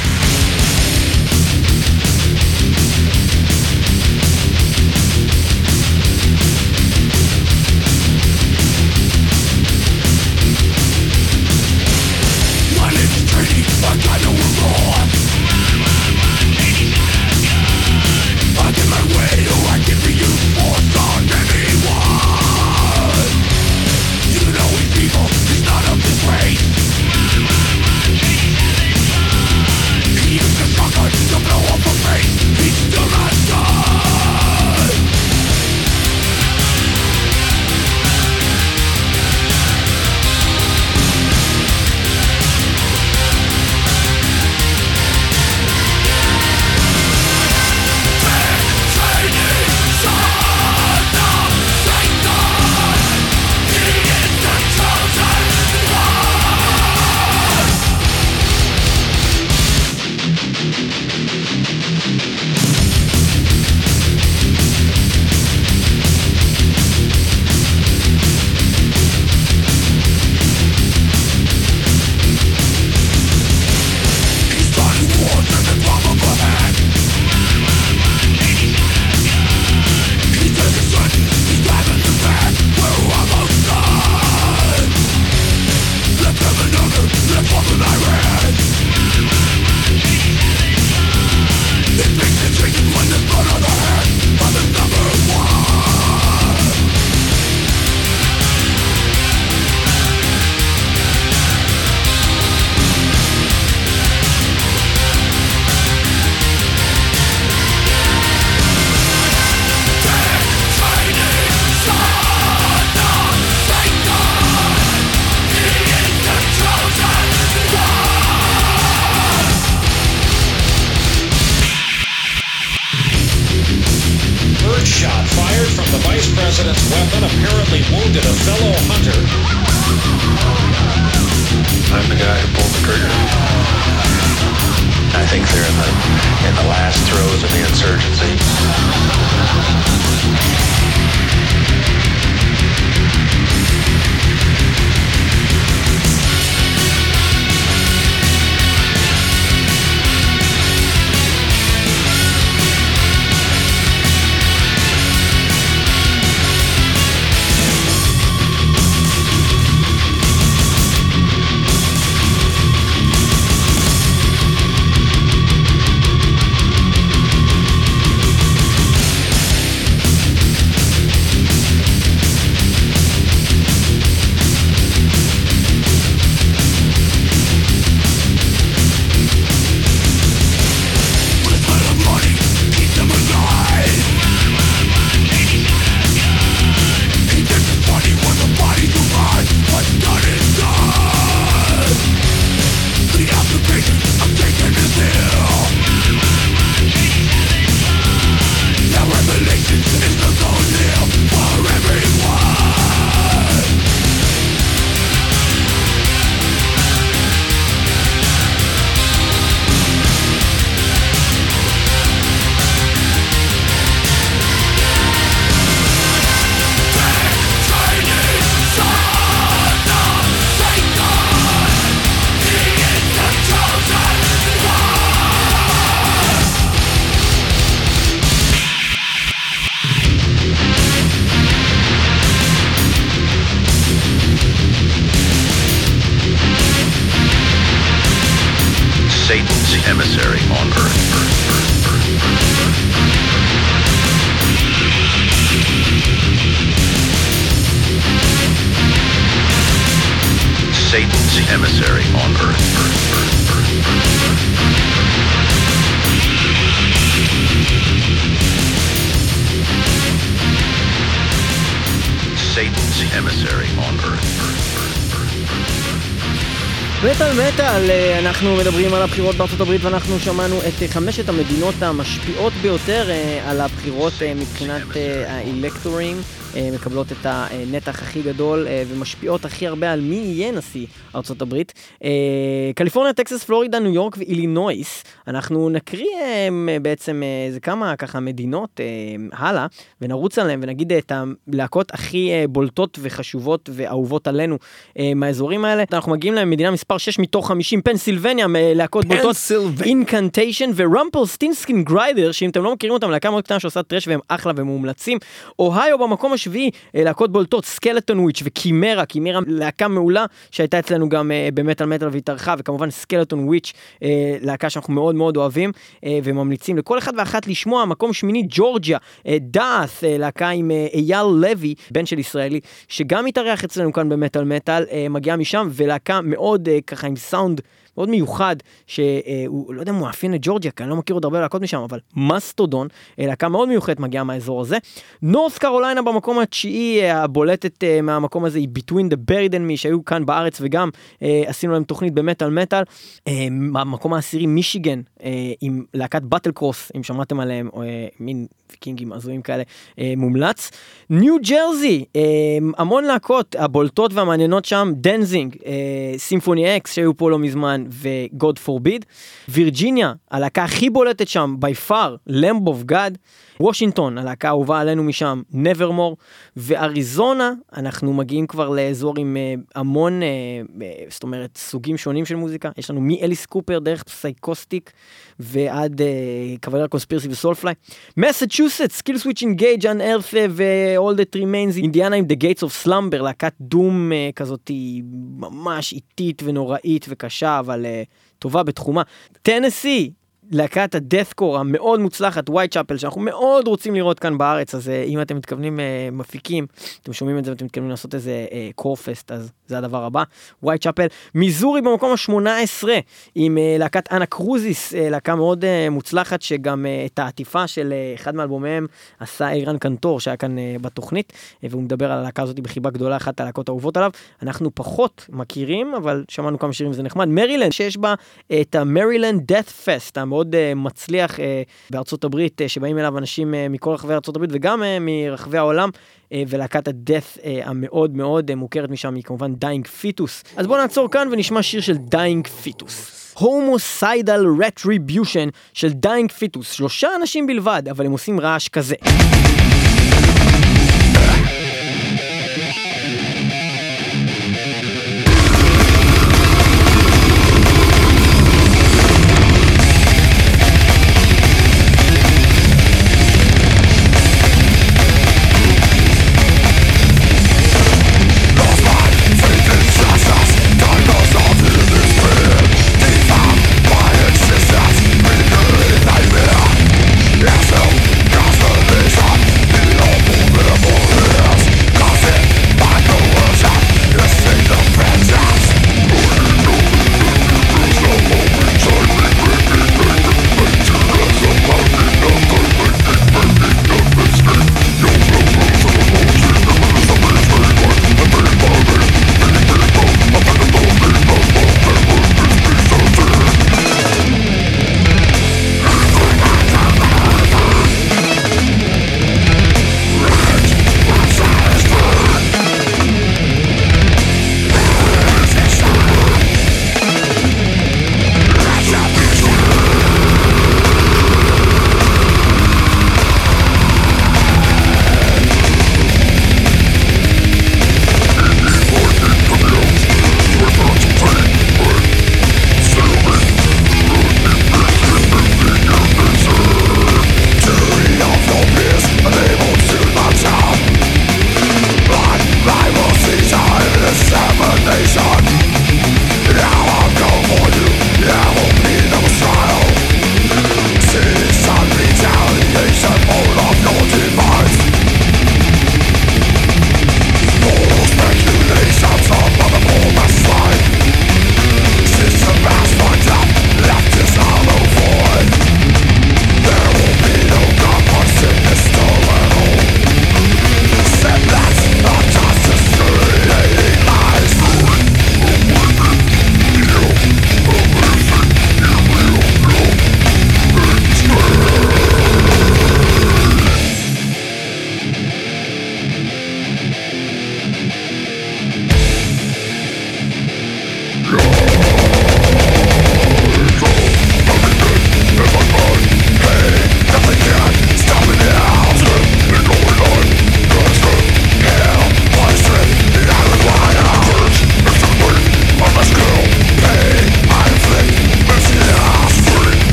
Satan's emissary on Earth. Satan's emissary on Earth. מטאל מטאל, אה, אנחנו מדברים על הבחירות בארצות הברית ואנחנו שמענו את אה, חמשת המדינות המשפיעות ביותר אה, על הבחירות מבחינת האלקטורים, מקבלות את הנתח הכי גדול אה, ומשפיעות הכי הרבה על מי יהיה נשיא ארצות הברית. אה, קליפורניה, טקסס, פלורידה, ניו יורק ואילינויס. אנחנו נקריא אה, בעצם אה, איזה כמה ככה מדינות אה, הלאה ונרוץ עליהם ונגיד את הלהקות הכי אה, בולטות וחשובות ואהובות עלינו אה, מהאזורים האלה. אנחנו מגיעים למדינה מספר 6 מתוך 50, פנסילבניה, להקות בולטות. Incantation ו Rumpelstiltskin Grinder, שאם אתם לא מכירים אותם, להקה מאוד קטנה שעושה thrash והם אחלה ומומלצים. אוהיו במקום השביעי, אה, להקות בולטות, סקלטון וויץ' וקימרה, קימרה להקה מעולה שהייתה אצלנו גם אה, במטאל מטאל והתארחה, וכמובן סקלטון וויץ', אה, להקה שאנחנו מאוד מאוד אוהבים וממליצים לכל אחד ואחת לשמוע. מקום שמיני, ג'ורג'יה, אה, להקה עם אייל לוי, בן של ישראלי, שגם התארח אצלנו כאן במטאל מטאל, מגיעה משם, ולהקה מאוד ככה עם סאונד. מאוד מיוחד, שהוא, לא יודע אם הוא מאפיין את ג'ורג'יה, כי אני לא מכיר עוד הרבה להקות משם, אבל מסטודון, אה, להקה מאוד מיוחדת מגיעה מהאזור הזה. נורת' קרוליינה במקום התשיעי, אה, הבולטת אה, מהמקום הזה היא Between the Buried and Me, שהיו כאן בארץ וגם עשינו להם תוכנית במטאל מטאל. במקום העשירי מישיגן, עם להקת Battlecross, אם שמעתם עליהם, מין ויקינגים הזויים כאלה, אה, מומלץ. ניו ג'רזי, אה, המון להקות, הבולטות והמעניינות שם, Danzig, אה, Symphony X שהיו פה לא מזמן, ו-God forbid. וירג'יניה, הלהקה הכי בולטת שם, by far, Lamb of God. וושינגטון, הלהקה האהובה עלינו משם, Nevermore. ואריזונה, אנחנו מגיעים כבר לאזור עם אה, המון, אה, אה, זאת אומרת, סוגים שונים של מוזיקה. יש לנו מאליס קופר דרך Psychostick ועד Cavalera Conspiracy ו Soulfly. מסצ'וסטס, Killswitch Engage, Unearth ו-all that remains, אינדיאנה עם The Gates of Slumber, להקת doom אה, כזאת ממש איטית ונוראית וקשה, אבל אה, טובה בתחומה. טנסי, להקת ה deathcore המאוד מוצלחת, Whitechapel, שאנחנו מאוד רוצים לראות כאן בארץ, אז אה, אם אתם מתכוונים אה, מפיקים, אתם שומעים את זה ואתם מתכוונים לעשות איזה אה, core fest, אז זה הדבר הבא. Whitechapel, מיזורי במקום ה-18, עם אה, להקת Anacrusis, אה, להקה מאוד אה, מוצלחת, שגם אה, את העטיפה של אה, אחד מאלבומיהם עשה אלירן קנטור, שהיה כאן אה, בתוכנית, אה, והוא מדבר על הלהקה הזאת בחיבה גדולה, אחת הלהקות האהובות עליו. אנחנו פחות מכירים, אבל שמענו כמה שירים וזה נחמד. מרילנד, שיש בה את ה Maryland Deathfest, המאוד מאוד אה, מצליח אה, בארצות הברית, אה, שבאים אליו אנשים מכל רחבי ארצות הברית וגם מרחבי העולם, ולהקת ה death המאוד מאוד מוכרת משם היא כמובן Dying Fetus. אז בואו נעצור כאן ונשמע שיר של Dying Fetus. Homicidal Retribution של Dying Fetus, שלושה אנשים בלבד, אבל הם עושים רעש כזה.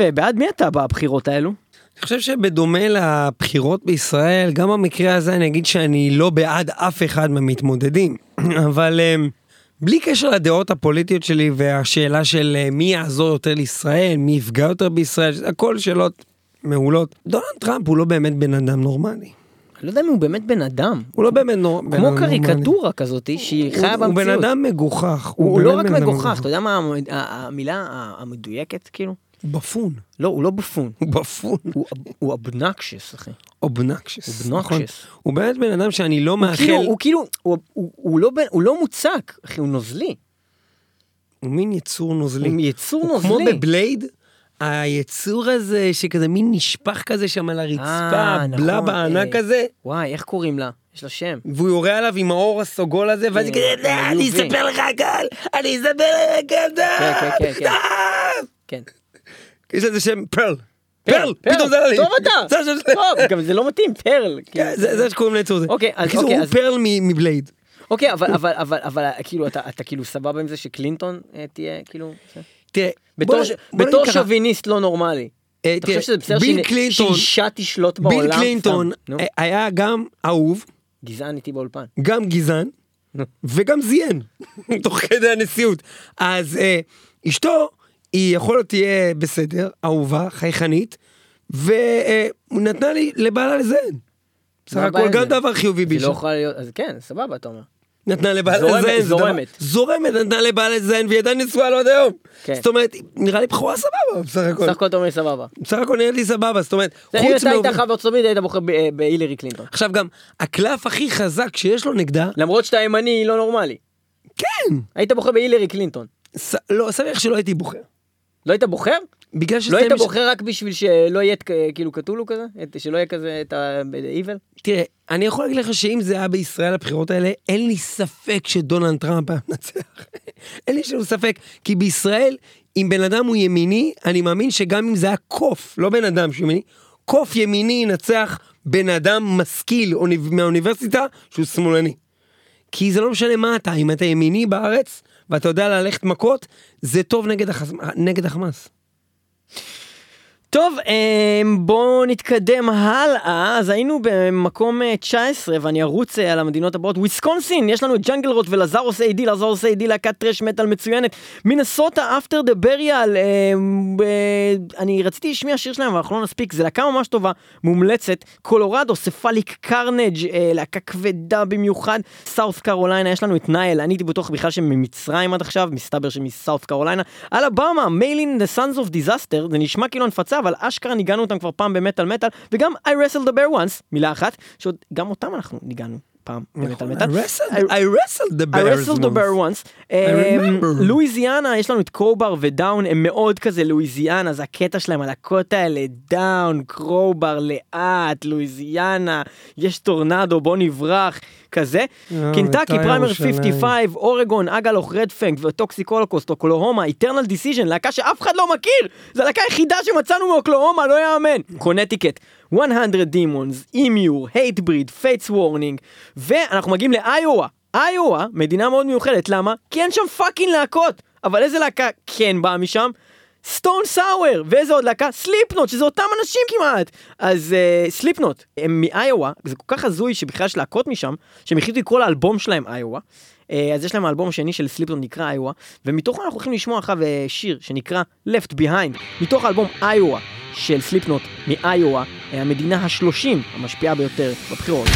אה, בעד מי אתה בבחירות האלו? אני חושב שבדומה לבחירות בישראל, גם במקרה הזה אני אגיד שאני לא בעד אף אחד מהמתמודדים, אבל אמ, בלי קשר לדעות הפוליטיות שלי והשאלה של אה, מי יעזור יותר לישראל, מי יפגע יותר בישראל, הכל שאלות מעולות. דונלד טראמפ הוא לא באמת בן אדם נורמלי. אני לא יודע אם הוא באמת בן אדם. הוא לא באמת נור... בן כמו אדם נורמלי. קריקטורה כזאת שהיא הוא- חיה הוא בן במציאות. אדם מגוחך. הוא לא באמת רק בן מגוחך, אתה יודע מה המילה המדויקת כאילו? בפון. לא, הוא לא בופון. הוא בפון. הוא אב- הוא אבנקשס, אחי. אובנקשס. הוא נכון. הוא באמת בן אדם שאני לא הוא מאחל... כאילו, הוא כאילו, הוא- הוא- הוא לא הוא לא מוצק, אחי, הוא נוזלי. הוא מין יצור נוזלי. הוא יצור הוא כמו נוזלי. בבלייד, היצור הזה שכזה מין נשפך כזה שם על הרצפה, אה, בלה נכון, בענק אה. הזה, וואי, איך קוראים לה? יש לה שם. והוא יורה עליו עם האור הסוגול הזה, ואז היא כן, כזה, "די, עם אני ה-UV." אספר לך הכל, אני אספר לך הכל, די, כן, כן, כן. די." כן. יש לזה שם פרל. פרל, פתאום זה עלה לי. טוב אתה. זה. טוב, גם זה לא מתאים, פרל. כן, כאילו. זה זה שקוראים ליצור הזה. אוקיי, אז- בקיצור, אוקיי, הוא פרל מבלייד. אוקיי, אבל, אבל, אבל, אבל, כאילו, אתה, אתה כאילו סבבה עם זה שקלינטון אה, תהיה, כאילו, זה? תראה, בתור, שוביניסט לא נורמלי. אה, אתה חושב שזה בסדר שאישה תשלוט בעולם? ביל קלינטון היה גם אהוב, גזען איתי באולפן. גם גזען. וגם זיין, תוך כדי הנשיאות. אז אה, אשתו, היא יכול להיות תהיה בסדר, אהובה, חייכנית, והוא נתנה לי לבעלה לזיין. בסך הכל גם זה? דבר חיובי זה באישה. לא יכולה להיות, אז כן, סבבה, אתה אומר. נתנה לבעלה לזיין. זה זורמת. זורמת, נתנה לבעלה לזיין, והיא עדיין נשואה לו עד היום. כן. זאת אומרת, נראה לי בחורה סבבה, בסך הכל. סך הכל אתה אומר סבבה. בסך הכל נראית לי סבבה, זאת אומרת, אם חוץ אתה היית חבר צומית היית בוחר אה, בהילרי קלינטון. עכשיו גם, הקלף הכי חזק שיש לו נגדה, למרות שאתה ימני היא לא נורמלי. כן, היית בוחר בהילרי קלינטון. לא, סביח שלא הייתי בוחר. לא היית בוחר? בגלל שזה... לא היית מש- בוחר רק בשביל שלא יהיה כאילו קטולו כזה? שלא יהיה כזה את ה-evil? תראה, אני יכול להגיד לך שאם זה היה בישראל הבחירות האלה, אין לי ספק שדונלד טראמפ היה מנצח. אין לי שום ספק, כי בישראל, אם בן אדם הוא ימיני, אני מאמין שגם אם זה היה קוף, לא בן אדם שהוא ימיני, קוף ימיני ינצח בן אדם משכיל אוניב- מהאוניברסיטה שהוא שמאלני. כי זה לא משנה מה אתה, אם אתה ימיני בארץ, ואתה יודע ללכת מכות, זה טוב נגד, החס... נגד החמאס. טוב, אמ, בואו נתקדם הלאה. אז היינו במקום אה, 19, ואני ארוץ אה, על המדינות הבאות. וויסקונסין, יש לנו את Jungle Rot ו Lazarus A.D., Lazarus A.D. להקת thrash metal מצוינת. מינסוטה, After the Burial, אני רציתי להשמיע שיר שלהם, אבל אנחנו לא נספיק. זו להקה ממש טובה, מומלצת. קולורדו, Cephalic Carnage, אה, להקה כבדה במיוחד. סאוף קרוליינה, יש לנו את Nile, אני הייתי בטוח בכלל שהם ממצרים עד עכשיו, מסתבר שמסאוף קרוליינה. אלבמה, Maylene and The Sons of Disaster, זה נשמע כאילו המצאה, אבל אשכרה ניגענו אותם כבר פעם במטאל מטאל, וגם I wrestled the bear once, מילה אחת, שעוד גם אותם אנחנו ניגענו פעם מטאל. I wrestled, I- I the I bears wrestled the bear once. once. אמ, remember. לואיזיאנה, יש לנו את Crowbar ו Down, הם מאוד כזה לואיזיאנה, זה הקטע שלהם, הלהקות האלה, Down, Crowbar, לאט, לואיזיאנה, יש טורנדו, בוא נברח, כזה. קינטקי, בית"ר פריימר ירושלים. 55, אורגון, Agalloch, Red Fang ו Toxic Holocaust, אוקלהומה, Eternal Decision, להקה שאף אחד לא מכיר, זו הלהקה היחידה שמצאנו מאוקלהומה, לא יאמן. קונטיקט, 100 Demons, Emmure, Hatebreed, Fates Warning, ואנחנו מגיעים לאיואה. איואה, מדינה מאוד מיוחדת, למה? כי אין שם fucking להקות. אבל איזה להקה כן באה משם? Stone Sour, ואיזה עוד להקה? Slipknot, שזה אותם אנשים כמעט. אז אה, Slipknot, הם מאיואה, זה כל כך הזוי שבכלל יש להקות משם, שהם החליטו לקרוא לאלבום שלהם איואה. אה, אז יש להם האלבום השני של Slipknot נקרא איואה, ומתוכו אנחנו הולכים לשמוע עכשיו אה, שיר שנקרא Left Behind, מתוך האלבום איואה של Slipknot מאיואה, אה, המדינה השלושים המשפיעה ביותר בבחירות.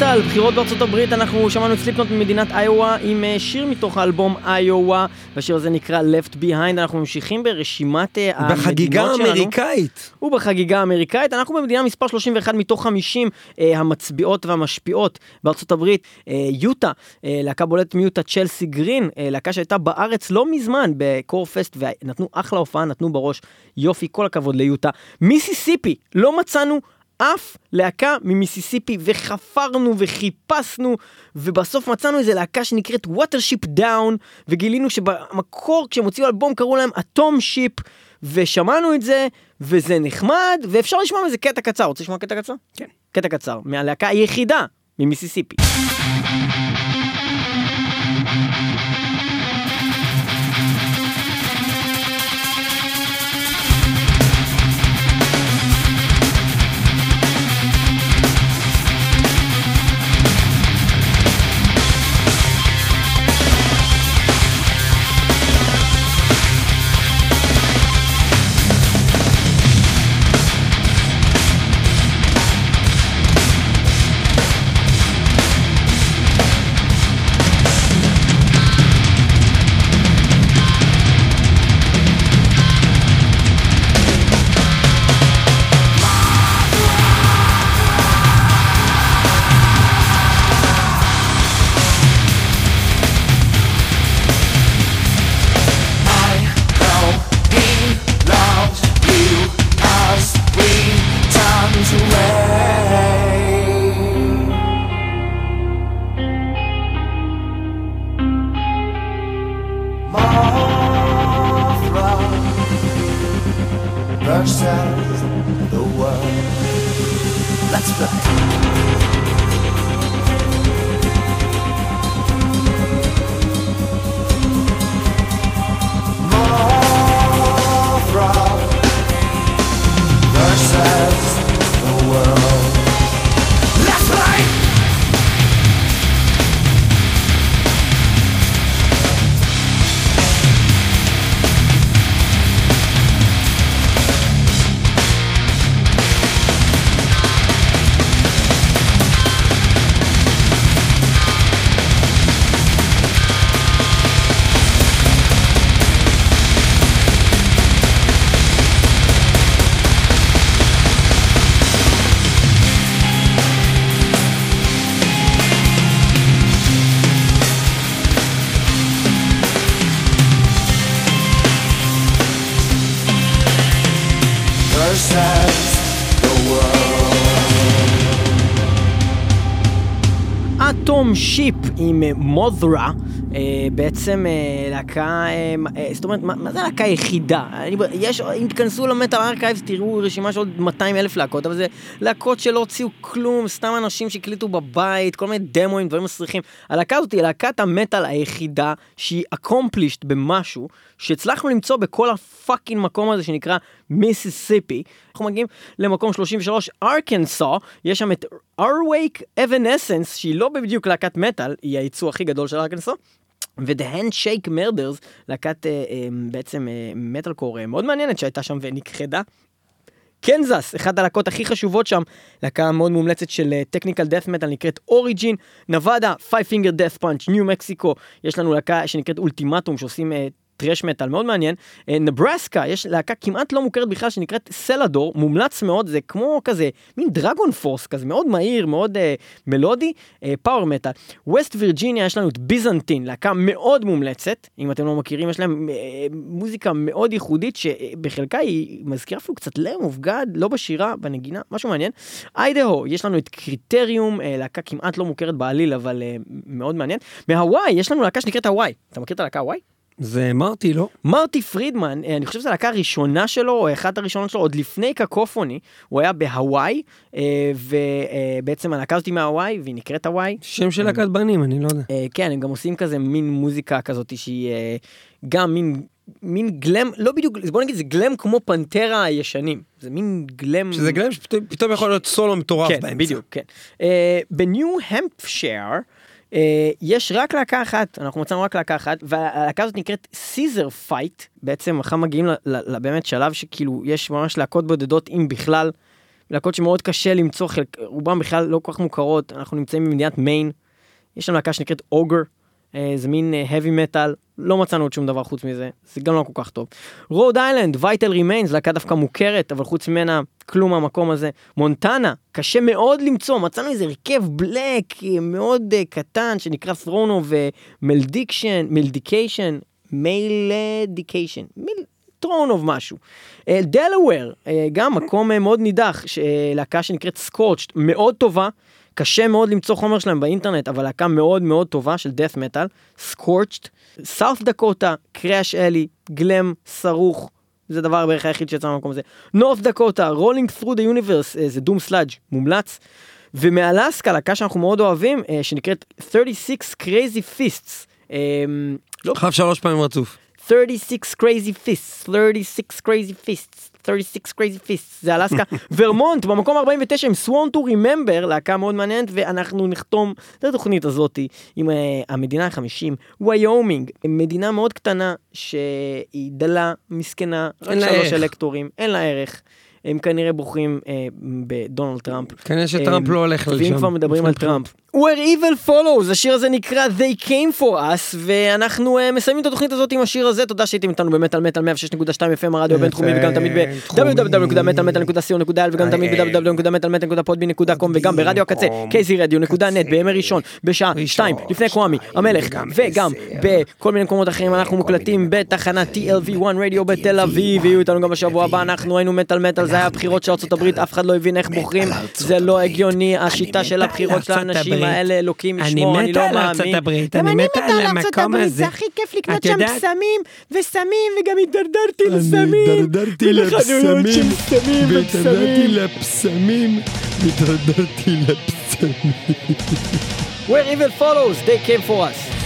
מטאל בחירות בארצות הברית, אנחנו שמענו את סליפנוט ממדינת איואה עם אה, שיר מתוך האלבום איואה, והשיר הזה נקרא Left Behind, אנחנו ממשיכים ברשימת אה, המדינות שלנו. בחגיגה האמריקאית. ובחגיגה האמריקאית. אנחנו במדינה מספר 31 מתוך 50 אה, המצביעות והמשפיעות בארצות הברית. אה, יוטה, אה, להקה בולטת מיוטה צ'לסי גרין, אה, להקה שהייתה בארץ לא מזמן בקורפסט ונתנו אחלה הופעה, נתנו בראש. יופי, כל הכבוד ליוטה. מיסיסיפי, לא מצאנו אף להקה ממיסיסיפי וחפרנו וחיפשנו ובסוף מצאנו איזה להקה שנקראת Watership Down וגילינו שבמקור כשהם הוציאו אלבום קראו להם אטום שיפ ושמענו את זה וזה נחמד ואפשר לשמוע מזה קטע קצר רוצה לשמוע קטע קצר? כן. קטע קצר מהלהקה היחידה ממיסיסיפי. אטום שיפ עם מודרה, אה, בעצם אה, להקה, אה, אה, זאת אומרת, מה, זה הלהקה היחידה? אני, יש, אם תיכנסו ל Metal Archives תראו רשימה של עוד 200 אלף להקות, אבל זה להקות שלא הוציאו כלום, סתם אנשים שהקליטו בבית, כל מיני דמואים, דברים מסריחים. הלהקה הזאת היא להקת המטאל היחידה שהיא accomplished במשהו, שהצלחנו למצוא בכל ה fucking מקום הזה שנקרא מיסיסיפי. אנחנו מגיעים למקום 33, ארקנסו, יש שם את ארוייק Evanescence, שהיא לא בדיוק להקת מטאל, היא הייצוא הכי גדול של ארקנסו. ו-The Handshake Murders, להקת אה, אה, בעצם אה, מטאל קור אה, מאוד מעניינת שהייתה שם ונכחדה. קנזס, אחת הלהקות הכי חשובות שם, להקה מאוד מומלצת של technical death metal נקראת Origin, נבדה, Five Finger Death Punch, ניו מקסיקו, יש לנו להקה שנקראת Ultimatum שעושים אה, thrash metal מאוד מעניין, אה, נברסקה, יש להקה כמעט לא מוכרת בכלל שנקראת סלדור, מומלץ מאוד, זה כמו כזה מין דרגון פורס כזה, מאוד מהיר, מאוד אה, מלודי, אה, פאוור מטאל. ווסט וירג'יניה יש לנו את ביזנטין, להקה מאוד מומלצת, אם אתם לא מכירים, יש להם אה, מוזיקה מאוד ייחודית שבחלקה היא מזכירה אפילו קצת לאום גד, לא בשירה, בנגינה, משהו מעניין. איידהו, יש לנו את קריטריום, אה, להקה כמעט לא מוכרת בעליל, אבל אה, מאוד מעניין. מהוואי, יש לנו להקה שנקראת הוואי. אתה מכיר את הלהקה הוואי? זה מרטי, לא? מרטי פרידמן, אה, אני חושב שזו הלהקה הראשונה שלו, או אחת הראשונות שלו, עוד לפני קקופוני, הוא היה בהוואי, אה, ובעצם הלהקה הזאת היא מהוואי, והיא נקראת הוואי. שם של להקת בנים, אני לא יודע. אה, כן, הם גם עושים כזה מין מוזיקה כזאת שהיא אה, גם מין... מין גלם, לא בדיוק, בוא נגיד זה גלם כמו פנטרה הישנים, זה מין גלם... שזה גלם שפתאום יכול להיות סולו מטורף כן, באמצע. בדיוק, כן. אה, בניו המפשייר, אה, יש רק להקה אחת, אנחנו מצאנו רק להקה אחת, והלהקה הזאת נקראת Scissorfight, בעצם אחר מגיעים לבאמת שלב שכאילו יש ממש להקות בודדות, אם בכלל, להקות שמאוד קשה למצוא, חלק, רובם בכלל לא כל כך מוכרות, אנחנו נמצאים במדינת מיין, יש שם להקה שנקראת Ogre, זה מין אה, heavy metal, לא מצאנו עוד שום דבר חוץ מזה, זה גם לא כל כך טוב. רוד איילנד, Vital Remains, להקה דווקא מוכרת, אבל חוץ ממנה, כלום מהמקום הזה. מונטנה, קשה מאוד למצוא, מצאנו איזה הרכב black אה, מאוד אה, קטן, שנקרא Throne of Malediction, Malediction, Malediction, Throne of משהו. דלוור, גם מקום אה, מאוד נידח, אה, להקה שנקראת Scorched, מאוד טובה, קשה מאוד למצוא חומר שלהם באינטרנט, אבל להקה מאוד מאוד טובה של death metal, Scorched, סאוף דקוטה, Crash Alley, glam, סרוך, זה הדבר בערך היחיד שיצא מהמקום הזה. נורת דקוטה, Rolling Through the Universe, אה, זה doom sludge מומלץ. ומאלסקה, להקה שאנחנו מאוד אוהבים, אה, שנקראת 36 Crazy Fists. אה, לא עכשיו שלוש פעמים רצוף. 36 crazy fists, 36 crazy fists, 36 crazy fists, זה אלסקה. ורמונט במקום 49 עם Sworn to Remember, להקה מאוד מעניינת, ואנחנו נחתום את התוכנית הזאתי עם אה, המדינה ה-50, ויומינג, מדינה מאוד קטנה שהיא דלה, מסכנה, רק אין לה שלוש. אלקטורים, אין לה ערך. הם כנראה בוחרים אה, בדונלד טראמפ. כנראה שטראמפ אה, לא הולך לשם. ואם כבר מדברים על טראמפ. Where Evil Follows, השיר הזה נקרא They Came For Us, ואנחנו uh, מסיימים את התוכנית הזאת עם השיר הזה, תודה שהייתם איתנו במטאל מטאל 106.2 FM הרדיו הבינתחומי וגם תמיד ב-www.מטאלמטאל.co.il וגם תמיד ב-www.מטאלמטאל.podbean.com וגם ברדיו הקצה, kzradio.net בימי ראשון, בשעה 2 לפני קוואמי, המלך, וגם בכל מיני מקומות אחרים אנחנו מוקלטים בתחנת TLV1 רדיו בתל אביב, יהיו איתנו גם בשבוע הבא, אנחנו היינו מטאל מטאל, זה היה הבחירות של ארצות הברית, אף אחד לא הבין איך בוחרים, זה לא הגיוני, השיטה של הבחירות של האנשים האלה, אלוקים אני ישמור, אני מתה לא על ארצות מאמין. הברית, אני מתה על המקום הזה. זה הכי כיף לקנות שם פסמים וסמים, וגם הידרדרתי אני לסמים. התדרדרתי ולחנויות של לפסמים, סמים והתדרדרתי ופסמים. לפסמים, התדרדרתי לפסמים. Where evil follows, they came for us.